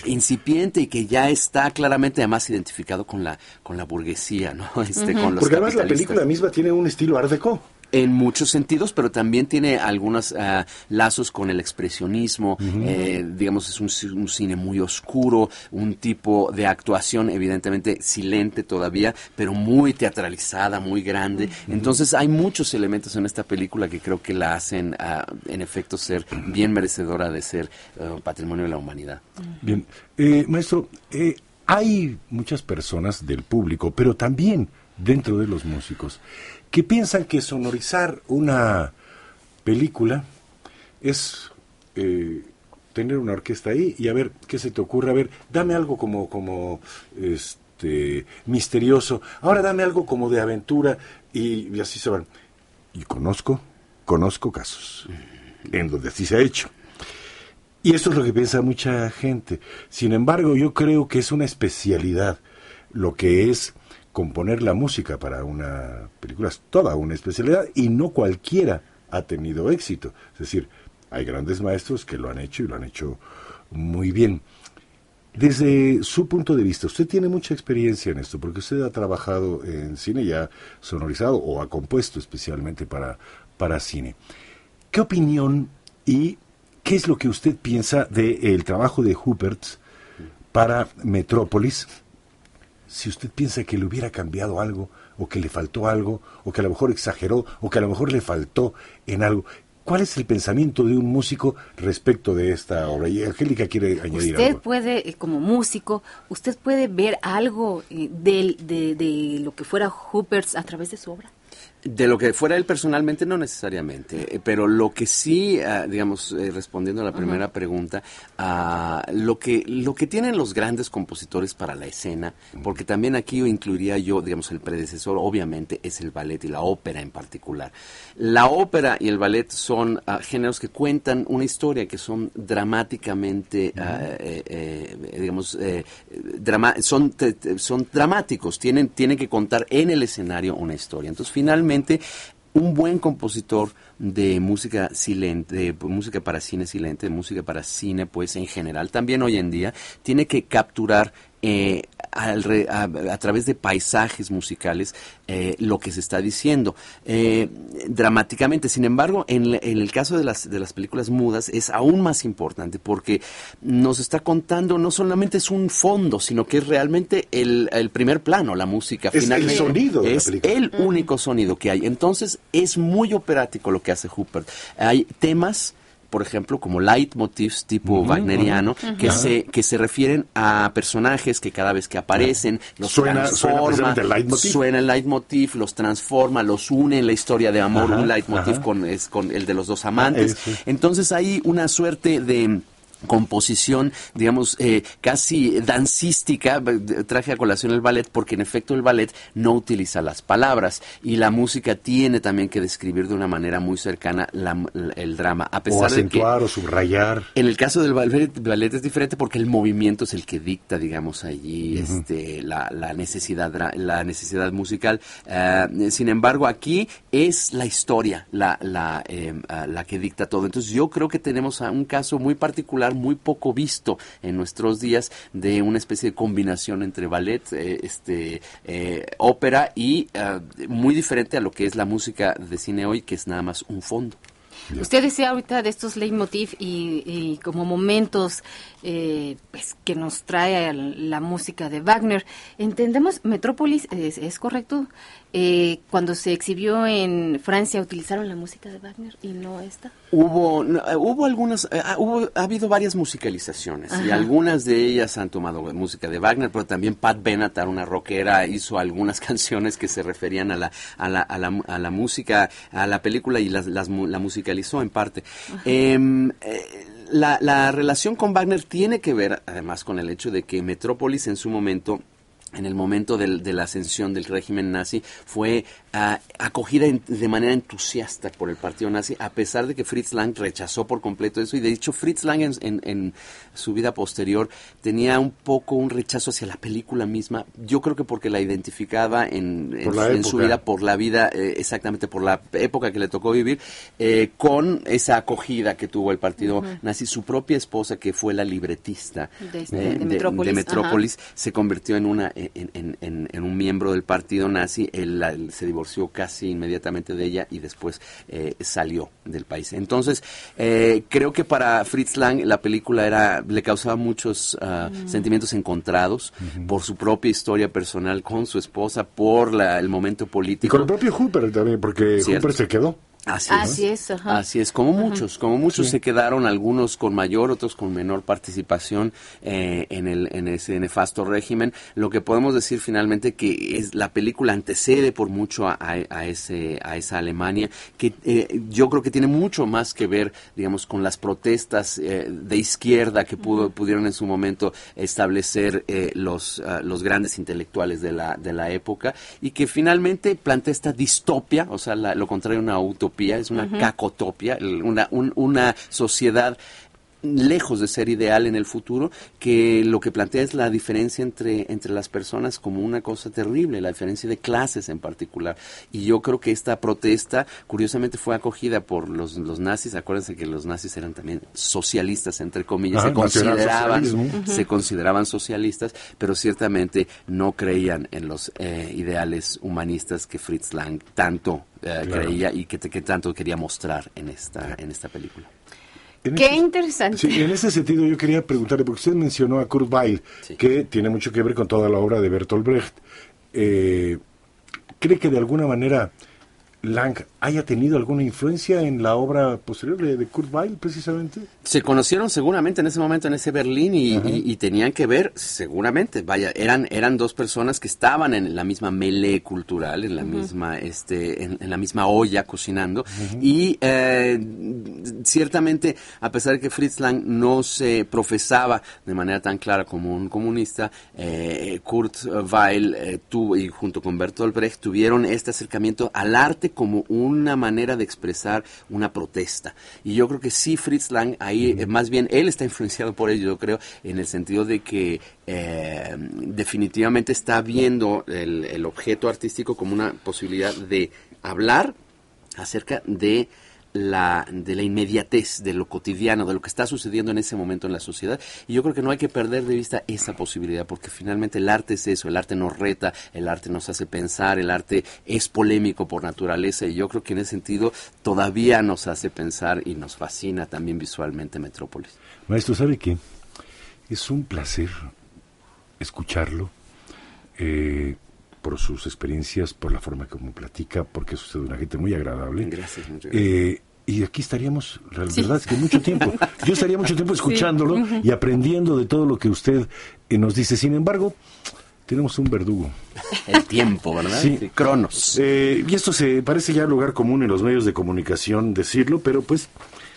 Incipiente. Y, que ya está claramente además identificado con la con la burguesía, ¿no? Este, con los Porque además la película misma tiene un estilo art deco en muchos sentidos, pero también tiene algunos ah, lazos con el expresionismo. Eh, digamos, es un, cine muy oscuro, un tipo de actuación evidentemente silente todavía, pero muy teatralizada, muy grande. Entonces hay muchos elementos en esta película que creo que la hacen, ah, en efecto, ser bien merecedora de ser ah, patrimonio de la humanidad. Bien, eh, maestro, eh, hay muchas personas del público, pero también dentro de los músicos que piensan que sonorizar una película es eh, tener una orquesta ahí y a ver qué se te ocurre, a ver, dame algo como, como este misterioso, ahora dame algo como de aventura y, así se van. Y conozco, conozco casos en donde así se ha hecho. Y eso es lo que piensa mucha gente. Sin embargo, yo creo que es una especialidad lo que es componer la música para una película es toda una especialidad y no cualquiera ha tenido éxito. Es decir, hay grandes maestros que lo han hecho y lo han hecho muy bien. Desde su punto de vista, usted tiene mucha experiencia en esto, porque usted ha trabajado en cine y ha sonorizado o ha compuesto especialmente para, para cine. ¿Qué opinión y qué es lo que usted piensa del trabajo de Hubert para Metrópolis? Si usted piensa que le hubiera cambiado algo, o que le faltó algo, o que a lo mejor exageró, o que a lo mejor le faltó en algo, ¿Cuál es el pensamiento de un músico respecto de esta obra? Y Angélica quiere añadir usted puede, eh, como músico, usted puede ver algo eh, de, de, lo que fuera Hoopers a través de su obra. De lo que fuera él personalmente, no necesariamente, eh, pero lo que sí, ah, digamos, eh, respondiendo a la primera pregunta, uh, lo, que, lo que tienen los grandes compositores para la escena, porque también aquí incluiría yo, digamos, el predecesor, obviamente, es el ballet y la ópera en particular. La ópera y el ballet son ah, géneros que cuentan una historia, que son dramáticamente, eh, digamos, drama son, son dramáticos, tienen, tienen que contar en el escenario una historia. Entonces, finalmente, un buen compositor de música silente, de música para cine silente, de música para cine, pues en general, también hoy en día, tiene que capturar eh, a, través de paisajes musicales eh, lo que se está diciendo eh, dramáticamente. Sin embargo, en, el caso de las, de las películas mudas es aún más importante porque nos está contando no solamente es un fondo, sino que es realmente el, primer plano, la música. Es el sonido. es el único sonido que hay. Entonces es muy operático lo que hace Hooper. Hay temas por ejemplo, como leitmotivs tipo wagneriano, que se que se refieren a personajes que cada vez que aparecen los transforma, suena, el leitmotiv, los transforma, los une en la historia de amor, un leitmotiv con, es, con el de los dos amantes. Ah, Entonces hay una suerte de composición, digamos, eh, casi dancística, traje a colación el ballet, porque en efecto el ballet no utiliza las palabras y la música tiene también que describir de una manera muy cercana el drama. A pesar o acentuar o subrayar. En el caso del ballet, ballet, es diferente porque el movimiento es el que dicta, digamos, allí este, la, necesidad, la necesidad musical. Eh, sin embargo, aquí es la historia la, la, eh, la que dicta todo. Entonces yo creo que tenemos un caso muy particular muy poco visto en nuestros días de una especie de combinación entre ballet, eh, este, eh, ópera y eh, muy diferente a lo que es la música de cine hoy, que es nada más un fondo. Usted decía ahorita de estos leitmotiv y como momentos eh, pues, que nos trae la música de Wagner. Entendemos, Metrópolis, ¿es, correcto? Eh, cuando se exhibió en Francia, ¿utilizaron la música de Wagner y no esta? Hubo, eh, hubo algunas, ah, hubo, ha habido varias musicalizaciones y algunas de ellas han tomado música de Wagner, pero también Pat Benatar, una rockera, hizo algunas canciones que se referían a la, a la, a la, a la música, a la película y las, las, la musicalizó en parte. Eh, la, la relación con Wagner tiene que ver además con el hecho de que Metrópolis en su momento en el momento de la ascensión del régimen nazi, fue acogida de manera entusiasta por el partido nazi, a pesar de que Fritz Lang rechazó por completo eso. Y de hecho, Fritz Lang en, su vida posterior tenía un poco un rechazo hacia la película misma. Yo creo que porque la identificaba en, su vida, por la vida, eh, exactamente por la época que le tocó vivir, eh, con esa acogida que tuvo el partido nazi. Su propia esposa, que fue la libretista de, este, Metrópolis, se convirtió en una en, un miembro del partido nazi, él, se divorció casi inmediatamente de ella y después eh, salió del país. Entonces, eh, creo que para Fritz Lang la película era le causaba muchos ah, mm. sentimientos encontrados por su propia historia personal con su esposa, por la, el momento político. Y con el propio Hooper también, porque Hooper se quedó. Así, es. Así es, como muchos, como muchos se quedaron, algunos con mayor, otros con menor participación eh, en, el, en ese nefasto régimen. Lo que podemos decir finalmente que es la película antecede por mucho a, ese, a esa Alemania, que eh, yo creo que tiene mucho más que ver, digamos, con las protestas eh, de izquierda que pudo, pudieron en su momento establecer los, ah, los grandes intelectuales de la, de la época y que finalmente plantea esta distopia, o sea, lo contrario a una utopía es una cacotopia, una, una sociedad lejos de ser ideal en el futuro, que lo que plantea es la diferencia entre, entre las personas como una cosa terrible, la diferencia de clases en particular. Y yo creo que esta protesta, curiosamente, fue acogida por los, los nazis. Acuérdense que los nazis eran también socialistas, entre comillas, se, consideraban, se consideraban socialistas, pero ciertamente no creían en los eh, ideales humanistas que Fritz Lang tanto eh, creía y que, que, tanto quería mostrar en esta, en esta película. Qué este interesante. Sí, en ese sentido yo quería preguntarle, porque usted mencionó a Kurt Weill, que tiene mucho que ver con toda la obra de Bertolt Brecht. Eh, ¿Cree que de alguna manera Lang haya tenido alguna influencia en la obra posterior de, Kurt Weill, precisamente? Se conocieron seguramente en ese momento en ese Berlín y, tenían que ver, seguramente, vaya, eran, eran dos personas que estaban en la misma melee cultural, en la misma, este, en, la misma olla cocinando y eh, ciertamente, a pesar de que Fritz Lang no se profesaba de manera tan clara como un comunista, eh, Kurt Weill eh, tuvo y junto con Bertolt Brecht tuvieron este acercamiento al arte como una manera de expresar una protesta. Y yo creo que sí, Fritz Lang, ahí eh, más bien él está influenciado por ello, yo creo, en el sentido de que eh, definitivamente está viendo el, el objeto artístico como una posibilidad de hablar acerca de la, de la inmediatez, de lo cotidiano, de lo que está sucediendo en ese momento en la sociedad. Y yo creo que no hay que perder de vista esa posibilidad, porque finalmente el arte es eso, el arte nos reta, el arte nos hace pensar, el arte es polémico por naturaleza, y yo creo que en ese sentido todavía nos hace pensar y nos fascina también visualmente Metrópolis. Maestro, ¿sabe qué? Es un placer escucharlo. Eh, por sus experiencias, por la forma como platica, porque es usted una gente muy agradable. Gracias, eh, y aquí estaríamos, la verdad es que mucho tiempo. Yo estaría mucho tiempo escuchándolo y aprendiendo de todo lo que usted eh, nos dice. Sin embargo, tenemos un verdugo. El tiempo, ¿verdad? Sí. Cronos. Eh, y esto se parece ya lugar común en los medios de comunicación decirlo, pero pues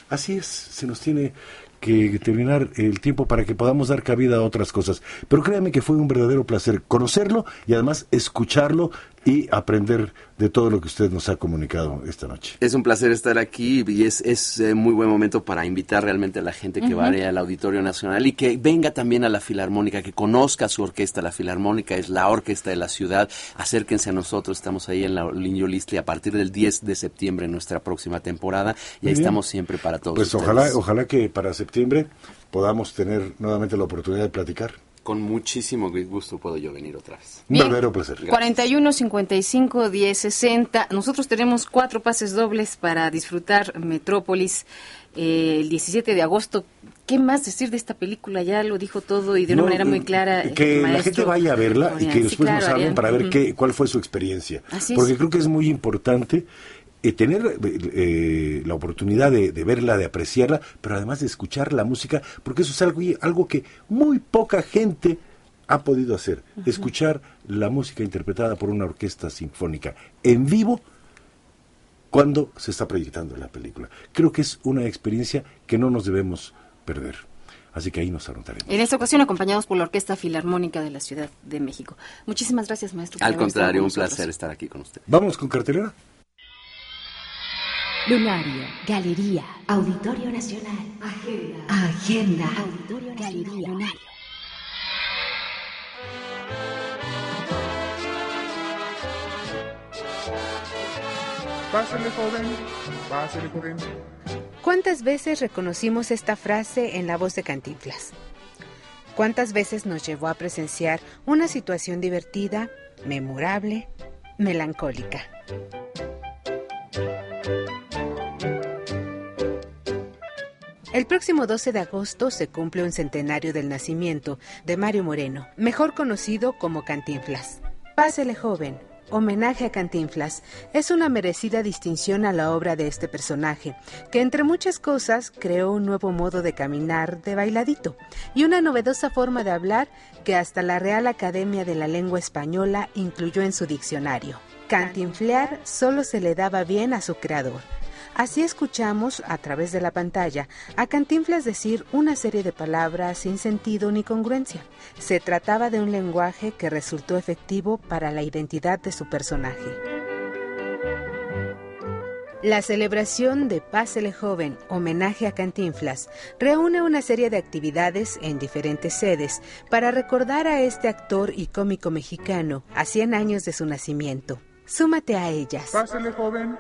así es, se nos tiene que terminar el tiempo para que podamos dar cabida a otras cosas. Pero créame que fue un verdadero placer conocerlo y además escucharlo y aprender de todo lo que usted nos ha comunicado esta noche. Es un placer estar aquí y es, es eh, muy buen momento para invitar realmente a la gente que vaya al Auditorio Nacional y que venga también a la Filarmónica, que conozca su orquesta. La Filarmónica es la orquesta de la ciudad. Acérquense a nosotros, estamos ahí en la Linio Listli a partir del 10 de septiembre en nuestra próxima temporada y ahí estamos siempre para todos. Pues ojalá, ojalá que para septiembre podamos tener nuevamente la oportunidad de platicar. Con muchísimo gusto puedo yo venir otra vez. Un verdadero placer. 41 55 10 60. Nosotros tenemos cuatro pases dobles para disfrutar Metrópolis eh, el 17 de agosto. ¿Qué más decir de esta película? Ya lo dijo todo y de una manera muy eh, clara. Que la gente vaya a verla y que después nos hablen para ver qué, cuál fue su experiencia. Porque creo que es muy importante eh, tener eh, la oportunidad de, verla, de apreciarla, pero además de escuchar la música, porque eso es algo, algo que muy poca gente ha podido hacer, escuchar la música interpretada por una orquesta sinfónica en vivo cuando se está proyectando la película. Creo que es una experiencia que no nos debemos perder. Así que ahí nos anotaremos. En esta ocasión acompañados por la Orquesta Filarmónica de la Ciudad de México. Muchísimas gracias, maestro. Al contrario, un placer estar aquí con usted. Vamos con cartelera. Lunario, Galería, Auditorio Nacional, Agenda, Agenda, Auditorio Galería, Lunario. Pásale joven, pásale joven. ¿Cuántas veces reconocimos esta frase en la voz de Cantinflas? ¿Cuántas veces nos llevó a presenciar una situación divertida, memorable, melancólica? El próximo 12 de agosto se cumple un centenario del nacimiento de Mario Moreno, mejor conocido como Cantinflas. Pásele joven, homenaje a Cantinflas, es una merecida distinción a la obra de este personaje, que entre muchas cosas creó un nuevo modo de caminar de bailadito y una novedosa forma de hablar que hasta la Real Academia de la Lengua Española incluyó en su diccionario. Cantinflear solo se le daba bien a su creador Así escuchamos, a través de la pantalla, a Cantinflas decir una serie de palabras sin sentido ni congruencia. Se trataba de un lenguaje que resultó efectivo para la identidad de su personaje. La celebración de Pásele Joven, homenaje a Cantinflas, reúne una serie de actividades en diferentes sedes para recordar a este actor y cómico mexicano a 100 años de su nacimiento. Súmate a ellas. Pásele joven,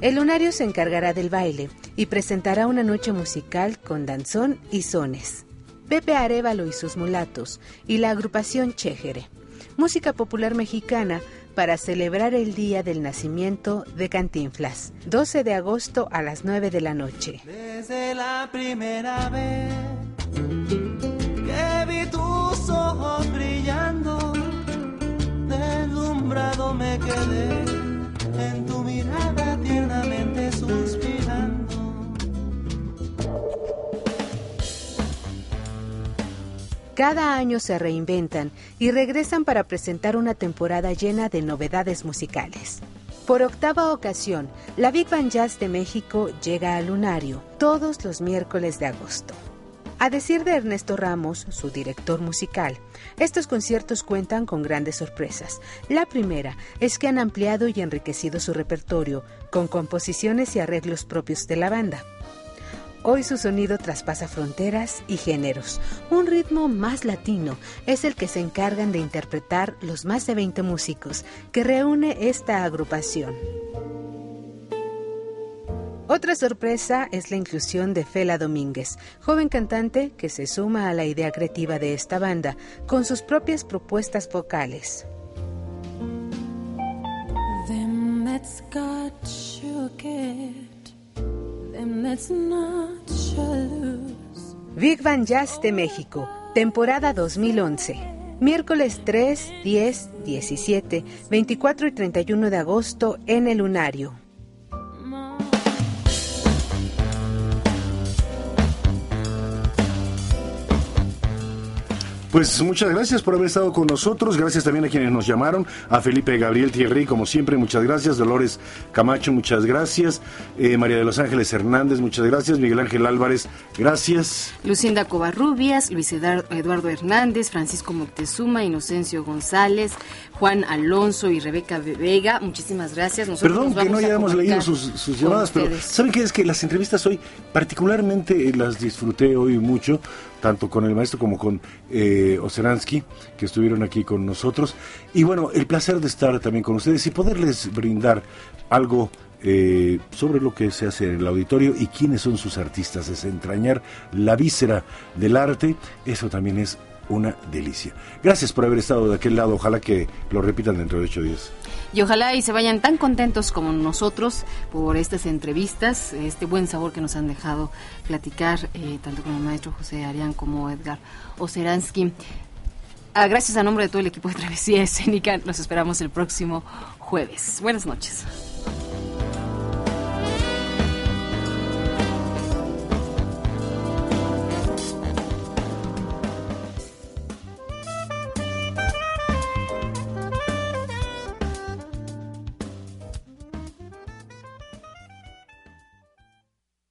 el lunario se encargará del baile y presentará una noche musical con danzón y sones. Pepe Arevalo y sus mulatos y la agrupación Chejere, música popular mexicana para celebrar el día del nacimiento de Cantinflas, 12 de agosto a las 9 de la noche. Desde la primera vez que vi tus ojos brillando, deslumbrado me quedé en tu mirada tiernamente suspirando. Cada año se reinventan y regresan para presentar una temporada llena de novedades musicales. Por octava ocasión, la Big Band Jazz de México llega al Lunario todos los miércoles de agosto. A decir de Ernesto Ramos, su director musical, estos conciertos cuentan con grandes sorpresas. La primera es que han ampliado y enriquecido su repertorio con composiciones y arreglos propios de la banda. Hoy su sonido traspasa fronteras y géneros. Un ritmo más latino es el que se encargan de interpretar los más de 20 músicos que reúne esta agrupación. Otra sorpresa es la inclusión de Fela Domínguez, joven cantante que se suma a la idea creativa de esta banda con sus propias propuestas vocales. Big Band Jazz de México, temporada 2011. Miércoles 3, 10, 17, 24 y 31 de agosto en el Lunario. Pues muchas gracias por haber estado con nosotros. Gracias también a quienes nos llamaron. A Felipe Gabriel Thierry, como siempre, muchas gracias. Dolores Camacho, muchas gracias. Eh, María de los Ángeles Hernández, muchas gracias. Miguel Ángel Álvarez, gracias. Lucinda Covarrubias, Luis Eduardo Hernández, Francisco Moctezuma, Inocencio González, Juan Alonso y Rebeca Vega, muchísimas gracias. Perdón que no hayamos leído sus, llamadas, pero ¿saben qué? Es que las entrevistas hoy, particularmente las disfruté hoy mucho, tanto con el maestro como con eh, Oseransky, que estuvieron aquí con nosotros. Y bueno, el placer de estar también con ustedes y poderles brindar algo eh, sobre lo que se hace en el auditorio y quiénes son sus artistas, desentrañar la víscera del arte, eso también es una delicia. Gracias por haber estado de aquel lado, ojalá que lo repitan dentro de ocho días. Y ojalá y se vayan tan contentos como nosotros por estas entrevistas, este buen sabor que nos han dejado platicar, eh, tanto con el maestro José Arián como Edgar Oceransky. Ah, gracias a nombre de todo el equipo de Travesía Escénica, nos esperamos el próximo jueves. Buenas noches.